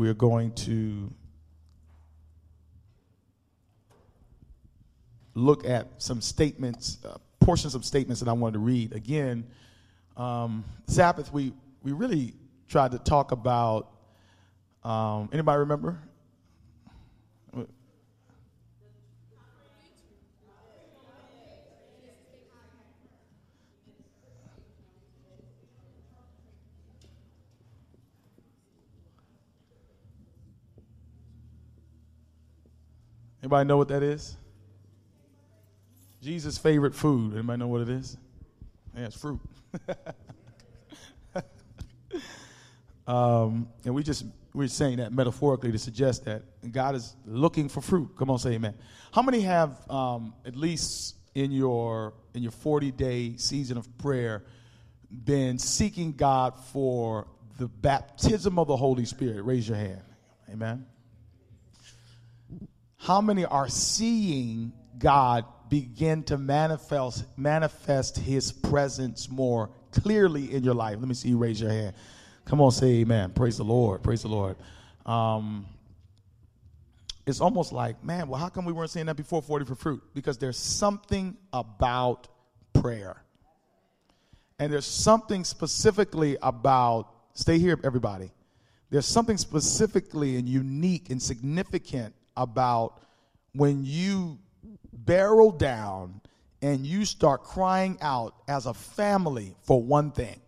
we're going to look at some statements, uh, portions of statements that I wanted to read. Again, um, Sabbath, we, we really tried to talk about. Um, anybody remember? Anybody know what that is? Jesus' favorite food. Anybody know what it is? Yeah, it's fruit. um, and we just we're saying that metaphorically to suggest that God is looking for fruit. Come on, say amen. How many have um, at least in your in your 40 day season of prayer been seeking God for the baptism of the Holy Spirit? Raise your hand. Amen. How many are seeing God begin to manifest manifest his presence more clearly in your life? Let me see you raise your hand. Come on, say amen. Praise the Lord. Praise the Lord. Um, it's almost like, man, well, how come we weren't saying that before 40 for fruit? Because there's something about prayer. And there's something specifically about, stay here, everybody. There's something specifically and unique and significant about when you barrel down and you start crying out as a family for one thing.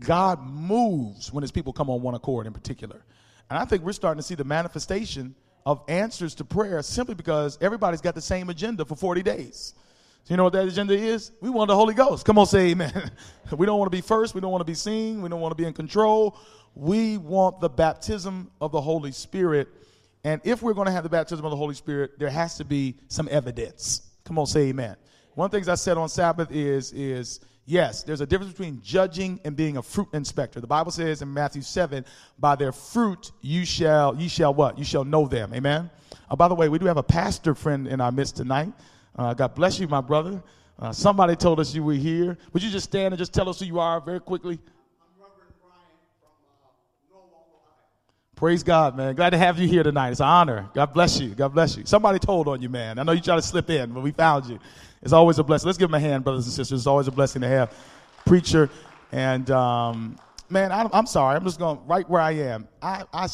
God moves when his people come on one accord in particular. And I think we're starting to see the manifestation of answers to prayer simply because everybody's got the same agenda for 40 days. So you know what that agenda is? We want the Holy Ghost. Come on, say amen. we don't want to be first. We don't want to be seen. We don't want to be in control. We want the baptism of the Holy Spirit. And if we're going to have the baptism of the Holy Spirit, there has to be some evidence. Come on, say amen. One of the things I said on Sabbath is, is yes, there's a difference between judging and being a fruit inspector. The Bible says in Matthew 7, by their fruit you shall, you shall what? You shall know them. Amen. Uh, by the way, we do have a pastor friend in our midst tonight. Uh, God bless you, my brother. Uh, somebody told us you were here. Would you just stand and just tell us who you are very quickly? I'm from. Praise God, man. Glad to have you here tonight. It's an honor. God bless you. God bless you. Somebody told on you, man. I know you tried to slip in, but we found you. It's always a blessing. Let's give him a hand, brothers and sisters. It's always a blessing to have preacher. And um, man, I, am sorry. I'm just going right where I am. I, I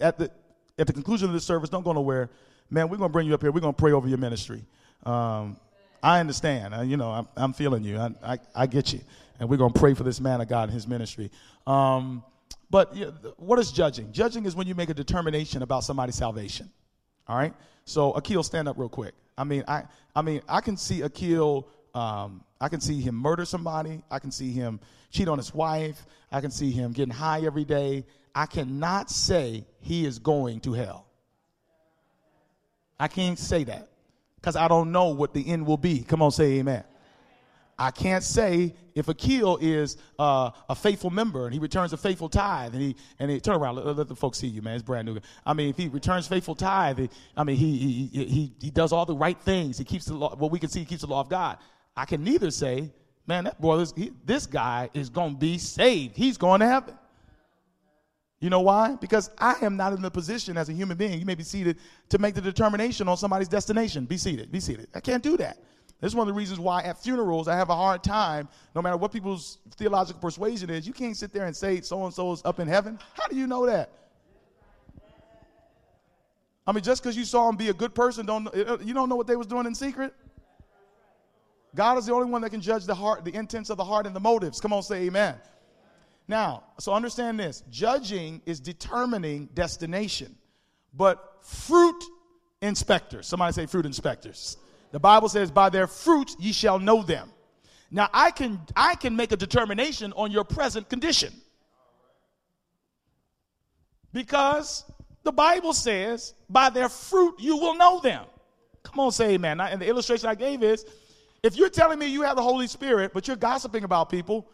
at the at the conclusion of this service. Don't go nowhere, man. We're going to bring you up here. We're going to pray over your ministry. Um, I understand. You know, I'm, I'm feeling you. I, I, I, get you. And we're going to pray for this man of God and his ministry. Um, but you know, what is judging? Judging is when you make a determination about somebody's salvation. All right. So Akil, stand up real quick. I mean, I, I mean, I can see Akil. Um, I can see him murder somebody. I can see him cheat on his wife. I can see him getting high every day. I cannot say he is going to hell. I can't say that because I don't know what the end will be. Come on, say amen. I can't say if Akil is uh, a faithful member and he returns a faithful tithe and he and he turn around let, let, the folks see you man. It's brand new. I mean if he returns faithful tithe he, I mean he, he he he does all the right things. He keeps the law what we can see he keeps the law of God. I can neither say man that boy this, this guy is going to be saved. He's going to heaven you know why because I am not in the position as a human being you may be seated to make the determination on somebody's destination be seated be seated I can't do that this is one of the reasons why at funerals I have a hard time, no matter what people's theological persuasion is, you can't sit there and say so and so is up in heaven. How do you know that? I mean, just because you saw them be a good person, don't uh, you don't know what they was doing in secret? God is the only one that can judge the heart, the intents of the heart and the motives. Come on, say amen. Now, so understand this judging is determining destination, but fruit inspectors, somebody say fruit inspectors. The Bible says, by their fruits ye shall know them. Now I can I can make a determination on your present condition. Because the Bible says, by their fruit you will know them. Come on, say amen. And the illustration I gave is if you're telling me you have the Holy Spirit, but you're gossiping about people,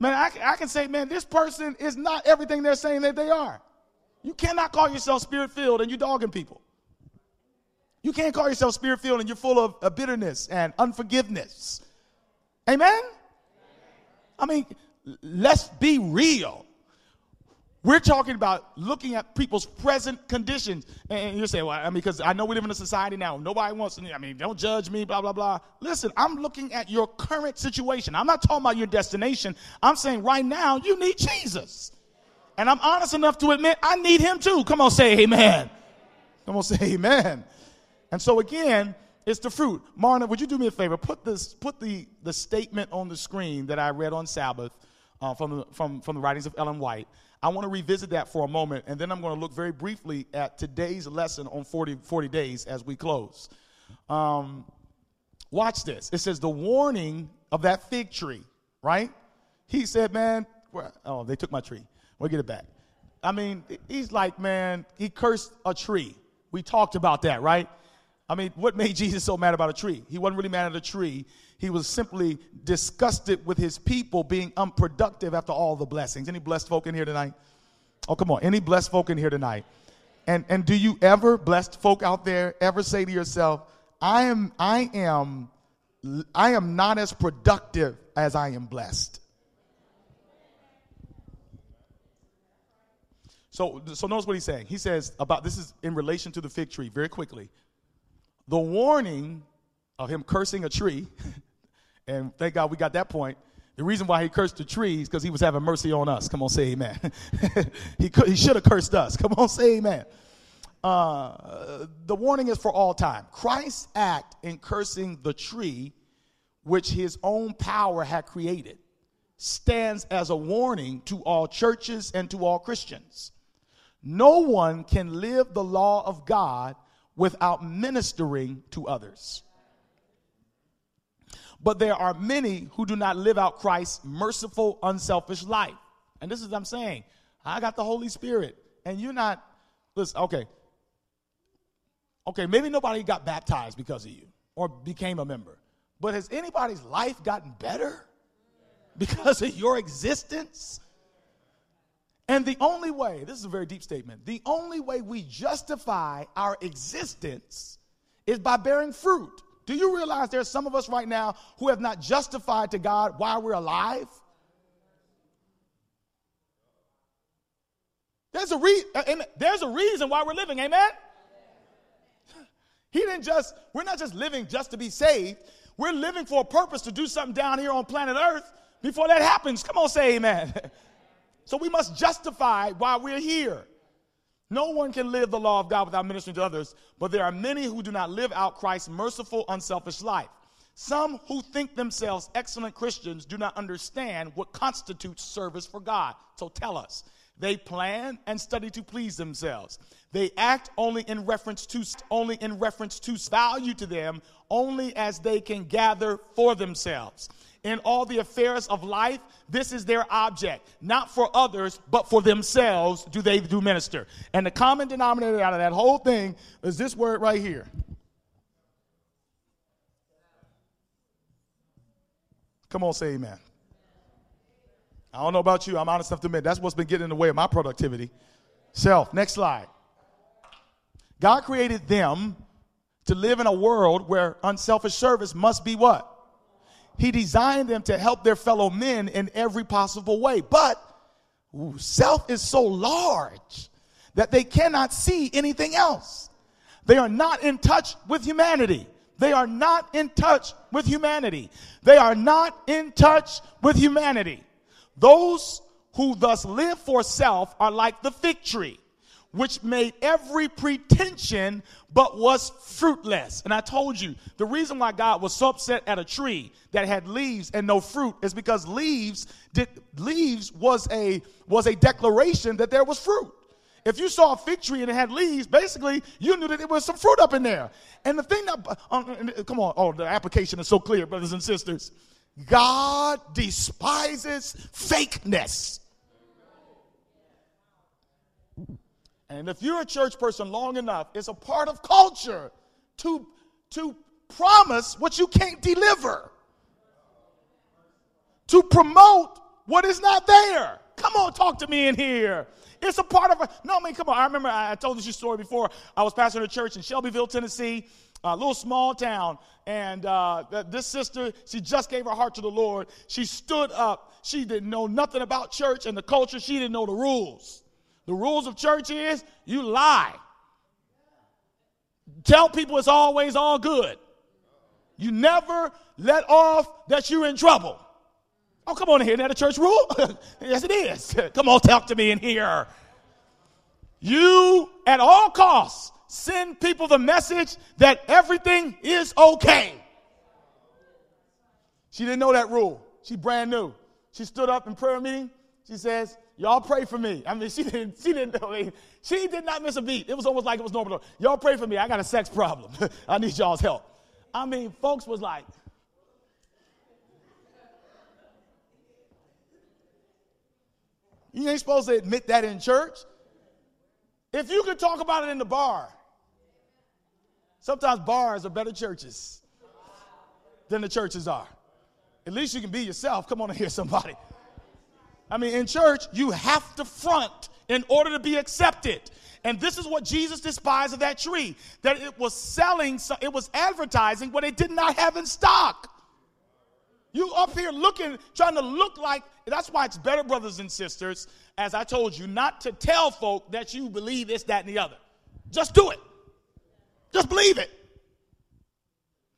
man, I, I can say, man, this person is not everything they're saying that they are. You cannot call yourself spirit filled and you're dogging people. You can't call yourself spirit filled and you're full of, of bitterness and unforgiveness. Amen? I mean, let's be real. We're talking about looking at people's present conditions. And you say, well, I mean, because I know we live in a society now. Nobody wants to, I mean, don't judge me, blah, blah, blah. Listen, I'm looking at your current situation. I'm not talking about your destination. I'm saying right now, you need Jesus. And I'm honest enough to admit I need him too. Come on, say amen. Come on, say amen. And so again, it's the fruit. Marna, would you do me a favor? Put this, put the, the statement on the screen that I read on Sabbath uh, from, from, from the writings of Ellen White. I want to revisit that for a moment, and then I'm going to look very briefly at today's lesson on 40, 40 days as we close. Um, watch this. It says, The warning of that fig tree, right? He said, Man, oh, they took my tree. We'll get it back. I mean, he's like, Man, he cursed a tree. We talked about that, right? I mean, what made Jesus so mad about a tree? He wasn't really mad at a tree. He was simply disgusted with his people being unproductive after all the blessings. Any blessed folk in here tonight? Oh, come on. Any blessed folk in here tonight? And and do you ever, blessed folk out there, ever say to yourself, I am, I am, I am not as productive as I am blessed? So, so notice what he's saying. He says about this is in relation to the fig tree, very quickly. The warning of him cursing a tree, and thank God we got that point. The reason why he cursed the trees because he was having mercy on us. Come on, say amen. he could, he should have cursed us. Come on, say amen. Uh, the warning is for all time. Christ's act in cursing the tree, which his own power had created, stands as a warning to all churches and to all Christians. No one can live the law of God without ministering to others. But there are many who do not live out Christ's merciful, unselfish life. And this is what I'm saying. I got the Holy Spirit, and you're not, listen, okay. Okay, maybe nobody got baptized because of you or became a member. But has anybody's life gotten better because of your existence? And the only way, this is a very deep statement, the only way we justify our existence is by bearing fruit. Do you realize there's some of us right now who have not justified to God why we're alive? There's a, re- uh, there's a reason why we're living, amen? He didn't just, we're not just living just to be saved. We're living for a purpose to do something down here on planet Earth before that happens. Come on, say amen. So we must justify why we're here. No one can live the law of God without ministering to others, but there are many who do not live out Christ's merciful, unselfish life. Some who think themselves excellent Christians do not understand what constitutes service for God. So tell us. They plan and study to please themselves. They act only in reference to only in reference to value to them, only as they can gather for themselves in all the affairs of life, this is their object. Not for others, but for themselves do they do minister. And the common denominator out of that whole thing is this word right here. Come on, say amen. I don't know about you. I'm honest enough to admit that's what's been getting in the way of my productivity. Self. Next slide. God created them to live in a world where unselfish service must be what? He designed them to help their fellow men in every possible way. But self is so large that they cannot see anything else. They are not in touch with humanity. They are not in touch with humanity. They are not in touch with humanity. Those who thus live for self are like the fig tree which made every pretension but was fruitless. And I told you, the reason why God was so upset at a tree that had leaves and no fruit is because leaves did leaves was a was a declaration that there was fruit. If you saw a fig tree and it had leaves, basically you knew that there was some fruit up in there. And the thing that, um, come on, oh, the application is so clear, brothers and sisters. God despises fakeness. And if you're a church person long enough, it's a part of culture to, to promise what you can't deliver, to promote what is not there. Come on, talk to me in here. It's a part of a, no, I mean, come on. I remember I told this story before. I was pastoring a church in Shelbyville, Tennessee, a little small town. And uh, this sister, she just gave her heart to the Lord. She stood up. She didn't know nothing about church and the culture. She didn't know the rules. The rules of church is you lie. Tell people it's always all good. You never let off that you're in trouble. Oh, come on in here. Isn't that a church rule? yes, it is. come on, talk to me in here. You, at all costs, send people the message that everything is okay. She didn't know that rule. She brand new. She stood up in prayer meeting. She says, Y'all pray for me. I mean, she didn't, she didn't know. She did not miss a beat. It was almost like it was normal. Y'all pray for me. I got a sex problem. I need y'all's help. I mean, folks was like, You ain't supposed to admit that in church. If you could talk about it in the bar, sometimes bars are better churches than the churches are. At least you can be yourself. Come on and hear somebody. I mean, in church, you have to front in order to be accepted. And this is what Jesus despised of that tree that it was selling, it was advertising what it did not have in stock. You up here looking, trying to look like, that's why it's better, brothers and sisters, as I told you, not to tell folk that you believe this, that, and the other. Just do it. Just believe it.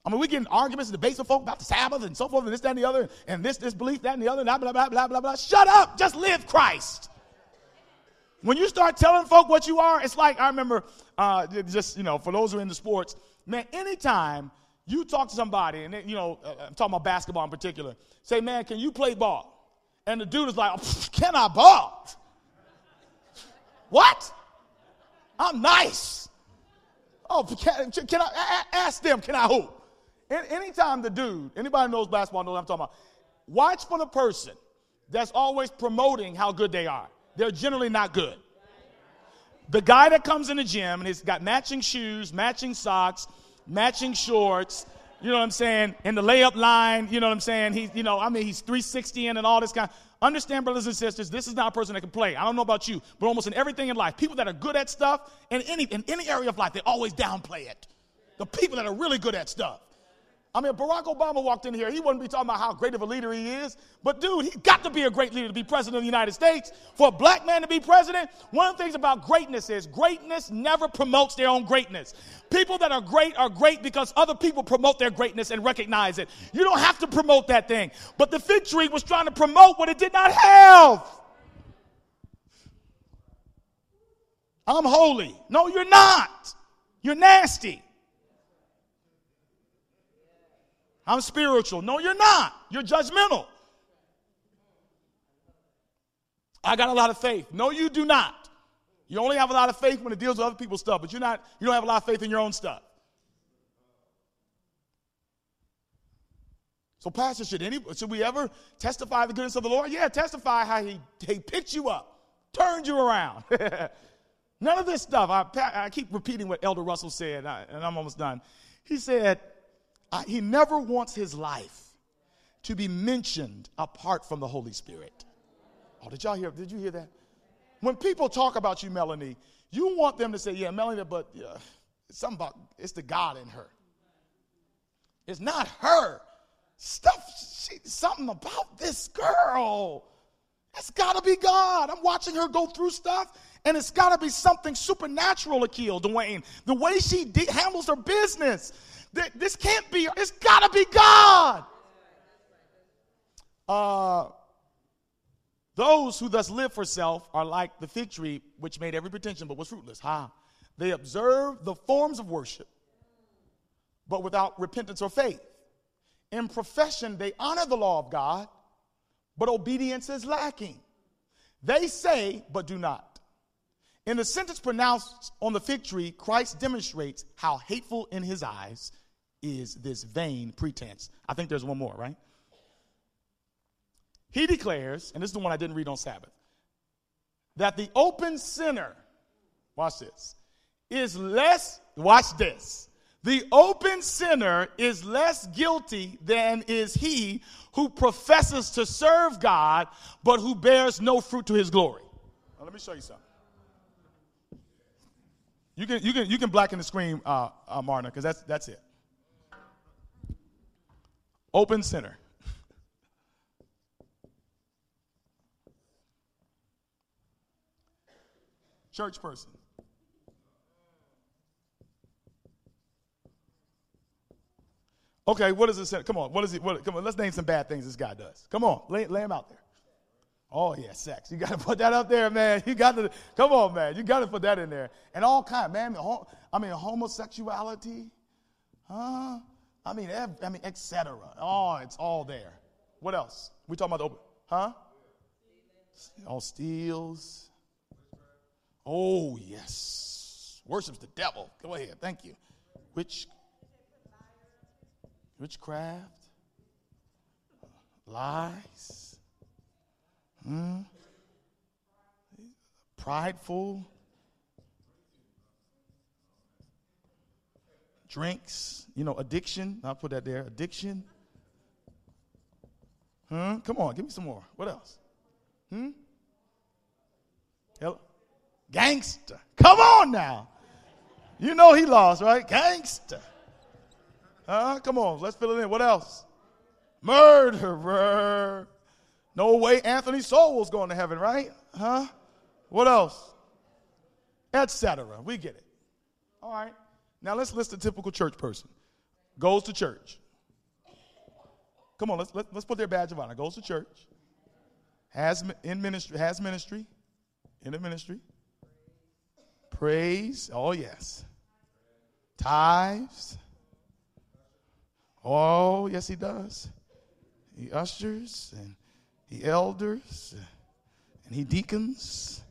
I mean, we get in arguments and debates with folk about the Sabbath and so forth and this, that, and the other, and this, this belief, that, and the other, blah, blah, blah, blah, blah, blah. Shut up. Just live Christ. When you start telling folk what you are, it's like I remember, uh, just, you know, for those who are into sports, man, anytime you talk to somebody, and, you know, uh, I'm talking about basketball in particular, say, man, can you play ball? And the dude is like, can I ball? what? I'm nice. Oh, can, can I ask them, can I hoop? Anytime the dude, anybody knows basketball knows what I'm talking about. Watch for the person that's always promoting how good they are. They're generally not good. The guy that comes in the gym and he's got matching shoes, matching socks, matching shorts, you know what I'm saying, in the layup line, you know what I'm saying? He's, you know, I mean, he's 360 and all this kind. Understand, brothers and sisters, this is not a person that can play. I don't know about you, but almost in everything in life, people that are good at stuff in any in any area of life, they always downplay it. The people that are really good at stuff. I mean, Barack Obama walked in here, he wouldn't be talking about how great of a leader he is. But, dude, he got to be a great leader to be president of the United States. For a black man to be president, one of the things about greatness is greatness never promotes their own greatness. People that are great are great because other people promote their greatness and recognize it. You don't have to promote that thing. But the fig tree was trying to promote what it did not have. I'm holy. No, you're not. You're nasty. I'm spiritual. No, you're not. You're judgmental. I got a lot of faith. No, you do not. You only have a lot of faith when it deals with other people's stuff, but you're not, you don't have a lot of faith in your own stuff. So, Pastor, should any should we ever testify the goodness of the Lord? Yeah, testify how he, he picked you up, turned you around. None of this stuff. I, I keep repeating what Elder Russell said, and I'm almost done. He said, uh, he never wants his life to be mentioned apart from the Holy Spirit. Oh, did y'all hear? Did you hear that? When people talk about you, Melanie, you want them to say, "Yeah, Melanie," but yeah, it's something about it's the God in her. It's not her. Stuff, she, something about this girl. It's got to be God. I'm watching her go through stuff, and it's got to be something supernatural, Akil, Dwayne. The way she de- handles her business, this can't be, it's got to be God. Uh, those who thus live for self are like the fig tree which made every pretension but was fruitless. Ha. They observe the forms of worship, but without repentance or faith. In profession, they honor the law of God, but obedience is lacking. They say, but do not. In the sentence pronounced on the fig tree, Christ demonstrates how hateful in his eyes is this vain pretense. I think there's one more, right? He declares, and this is the one I didn't read on Sabbath, that the open sinner, watch this, is less, watch this, the open sinner is less guilty than is he who professes to serve God, but who bears no fruit to his glory. Now, let me show you something. You can, you can, you can blacken the screen, uh, uh, Marna, because that's, that's it. Open center. Church person. Okay, what does it say? Come on, what is it? What, come on, let's name some bad things this guy does. Come on, lay, lay him out there. Oh yeah, sex. You got to put that up there, man. You got to come on, man. You got to put that in there. And all kind, man. I mean, homosexuality, huh? I mean, I mean, etc. Oh, it's all there. What else? We talking about the open, huh? All steals. Oh yes, worships the devil. Go ahead. Thank you. Which witchcraft, lies, hmm? prideful, drinks, you know, addiction. I'll put that there. Addiction. Hmm? Come on, give me some more. What else? Hmm? Hello? Gangster. Come on now. You know he lost, right? Gangster. Huh? Come on, let's fill it in. What else? Murderer. No way Anthony Sowell's going to heaven, right? Huh? What else? Etc. We get it. All right. Now let's list a typical church person. Goes to church. Come on, let's, let, us let us put their badge of honor. Goes to church. Has in ministry, has ministry, in the ministry. Praise. Oh yes. Tithes. Oh, yes, he does. He ushers and he elders and he deacons.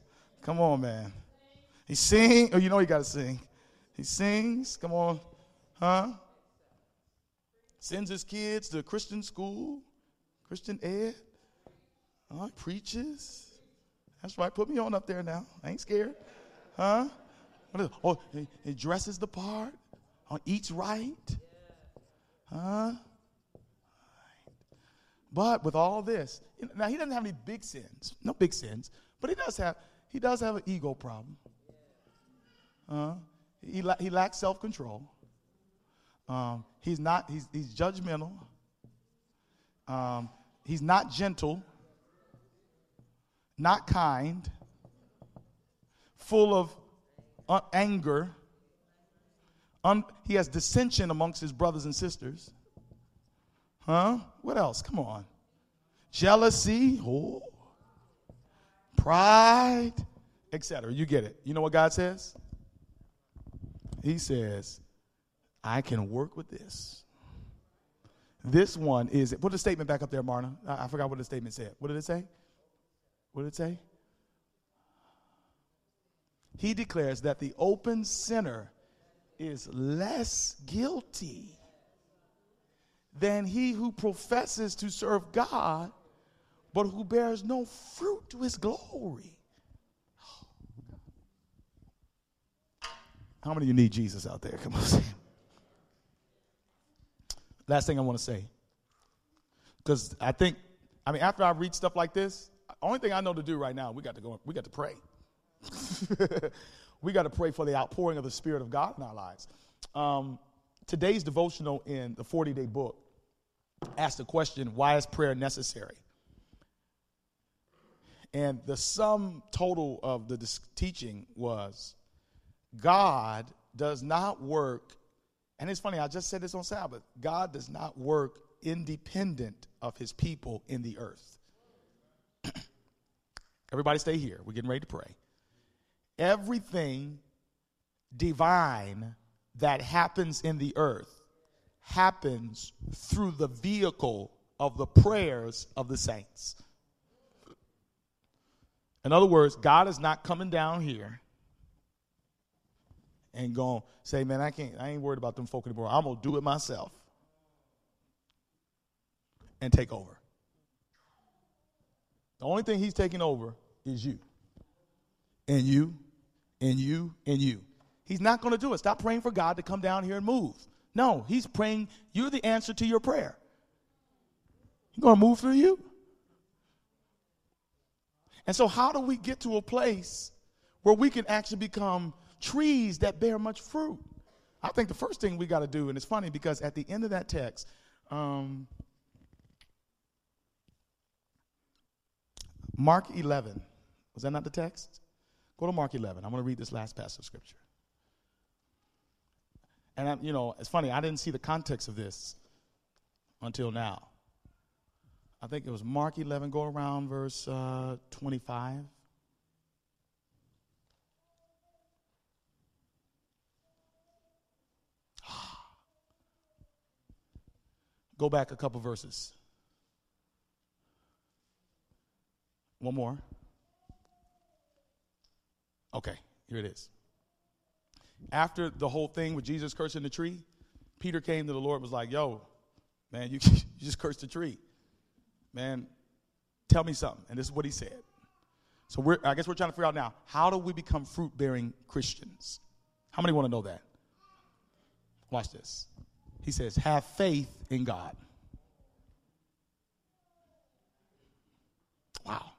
Come on, man. He sing. Oh, you know he got to sing. He sings. Come on, huh? Sends his kids to Christian school, Christian ed. He preaches. That's right. Put me on up there now. I ain't scared. Huh? Oh, he, he dresses the part. Oh, eats right. Huh? But with all this, now he doesn't have any big sins, no big sins, but he does have he does have an ego problem. Uh, he, he lacks self control. Um, he's not he's, he's judgmental. Um, he's not gentle, not kind, full of uh, anger, he has dissension amongst his brothers and sisters. Huh? What else? Come on. Jealousy, oh, pride, etc. You get it. You know what God says? He says, I can work with this. This one is, put the statement back up there, Marna. I, I forgot what the statement said. What did it say? What did it say? He declares that the open sinner is less guilty than he who professes to serve God, but who bears no fruit to his glory. How many of you need Jesus out there? Come on, say. Last thing I want to say, because I think, I mean, after I read stuff like this, the only thing I know to do right now, we got to go, we got to pray. we got to pray for the outpouring of the Spirit of God in our lives. Um, today's devotional in the 40 day book asked the question why is prayer necessary? And the sum total of the teaching was God does not work, and it's funny, I just said this on Sabbath God does not work independent of his people in the earth. Everybody stay here. We're getting ready to pray everything divine that happens in the earth happens through the vehicle of the prayers of the saints. In other words, God is not coming down here and going say, "Man, I can't. I ain't worried about them folk anymore. I'm gonna do it myself and take over." The only thing He's taking over is you, and you, and you and you. He's not going to do it. Stop praying for God to come down here and move. No, he's praying, you're the answer to your prayer. He's going to move through you. And so, how do we get to a place where we can actually become trees that bear much fruit? I think the first thing we got to do, and it's funny because at the end of that text, um, Mark 11, was that not the text? Go to Mark 11. I'm going to read this last passage of scripture. And, I, you know, it's funny, I didn't see the context of this until now. I think it was Mark 11, go around verse uh, 25. Go back a couple verses. One more. Okay, here it is. After the whole thing with Jesus cursing the tree, Peter came to the Lord and was like, Yo, man, you, you just cursed the tree. Man, tell me something. And this is what he said. So we're, I guess we're trying to figure out now how do we become fruit bearing Christians? How many want to know that? Watch this. He says, Have faith in God. Wow.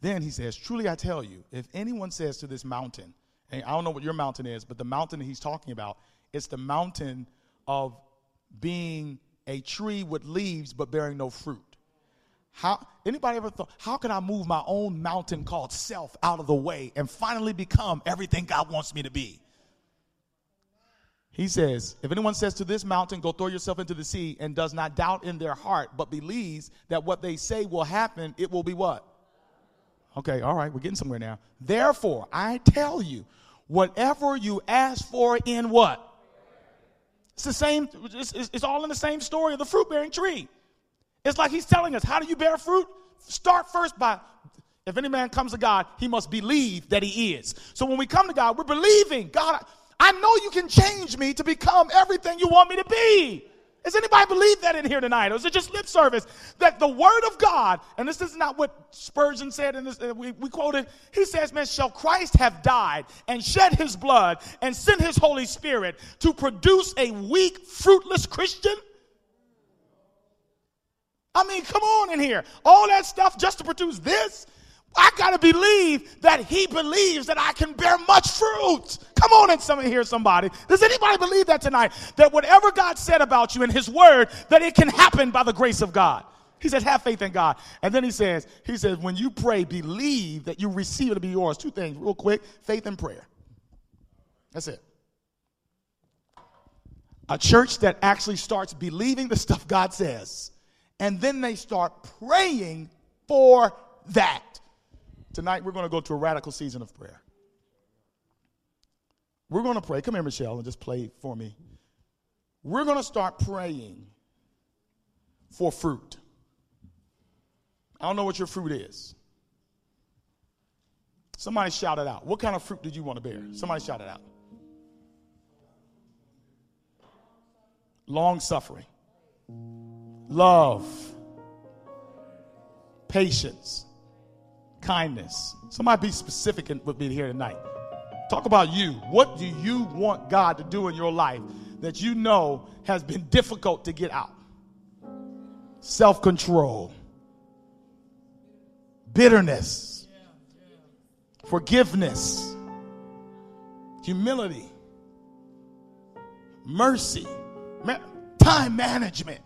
Then he says, Truly I tell you, if anyone says to this mountain, and I don't know what your mountain is, but the mountain he's talking about, it's the mountain of being a tree with leaves but bearing no fruit. How anybody ever thought, how can I move my own mountain called self out of the way and finally become everything God wants me to be? He says, if anyone says to this mountain, go throw yourself into the sea, and does not doubt in their heart, but believes that what they say will happen, it will be what? Okay, all right, we're getting somewhere now. Therefore, I tell you, whatever you ask for in what? It's the same, it's, it's all in the same story of the fruit bearing tree. It's like he's telling us, how do you bear fruit? Start first by, if any man comes to God, he must believe that he is. So when we come to God, we're believing, God, I know you can change me to become everything you want me to be. Does anybody believe that in here tonight? Or is it just lip service? That the word of God, and this is not what Spurgeon said, and uh, we, we quoted, he says, Man, shall Christ have died and shed his blood and sent his Holy Spirit to produce a weak, fruitless Christian? I mean, come on in here. All that stuff just to produce this? I got to believe that he believes that I can bear much fruit. Come on and some, here, somebody. Does anybody believe that tonight? That whatever God said about you in his word, that it can happen by the grace of God. He says, have faith in God. And then he says, he says, when you pray, believe that you receive it to be yours. Two things, real quick faith and prayer. That's it. A church that actually starts believing the stuff God says, and then they start praying for that. Tonight, we're going to go to a radical season of prayer. We're going to pray. Come here, Michelle, and just play for me. We're going to start praying for fruit. I don't know what your fruit is. Somebody shout it out. What kind of fruit did you want to bear? Somebody shout it out. Long suffering, love, patience, kindness. Somebody be specific with me here tonight. Talk about you. What do you want God to do in your life that you know has been difficult to get out? Self control, bitterness, forgiveness, humility, mercy, time management,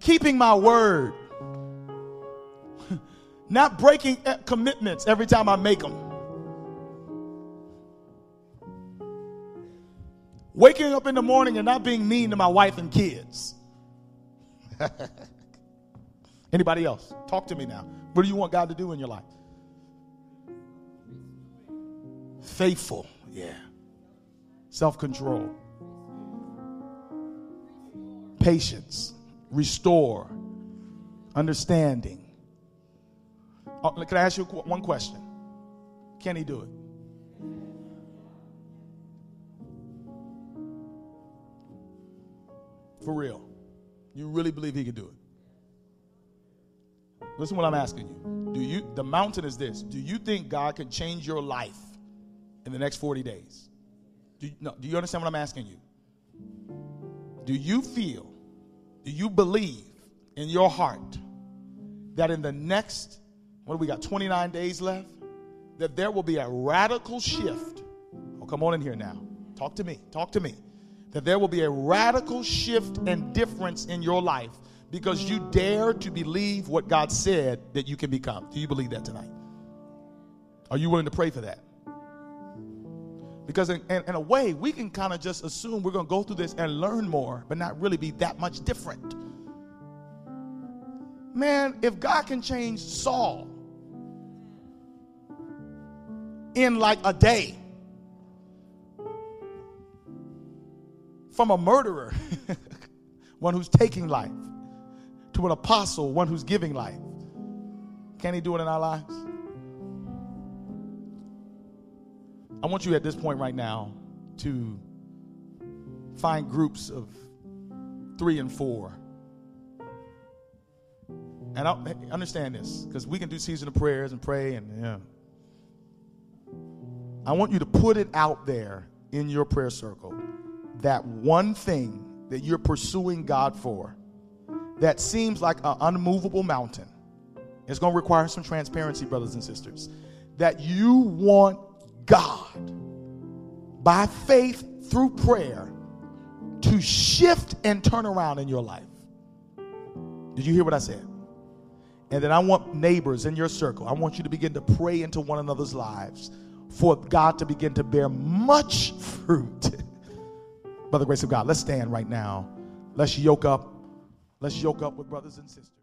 keeping my word not breaking uh, commitments every time I make them. Waking up in the morning and not being mean to my wife and kids. Anybody else? Talk to me now. What do you want God to do in your life? Faithful, yeah. Self control, patience, restore, understanding, Oh, can I ask you one question? Can he do it? For real. You really believe he can do it? Listen what I'm asking you. Do you the mountain is this. Do you think God can change your life in the next 40 days? Do you, no, do you understand what I'm asking you? Do you feel, do you believe in your heart that in the next what do we got? 29 days left? That there will be a radical shift. Oh, come on in here now. Talk to me. Talk to me. That there will be a radical shift and difference in your life because you dare to believe what God said that you can become. Do you believe that tonight? Are you willing to pray for that? Because in, in, in a way, we can kind of just assume we're going to go through this and learn more, but not really be that much different. Man, if God can change Saul in like a day from a murderer, one who's taking life, to an apostle, one who's giving life, can he do it in our lives? I want you at this point right now to find groups of three and four. And I understand this because we can do season of prayers and pray and yeah. I want you to put it out there in your prayer circle that one thing that you're pursuing God for that seems like an unmovable mountain. It's going to require some transparency, brothers and sisters. That you want God by faith through prayer to shift and turn around in your life. Did you hear what I said? And then I want neighbors in your circle, I want you to begin to pray into one another's lives for God to begin to bear much fruit. By the grace of God, let's stand right now. Let's yoke up. Let's yoke up with brothers and sisters.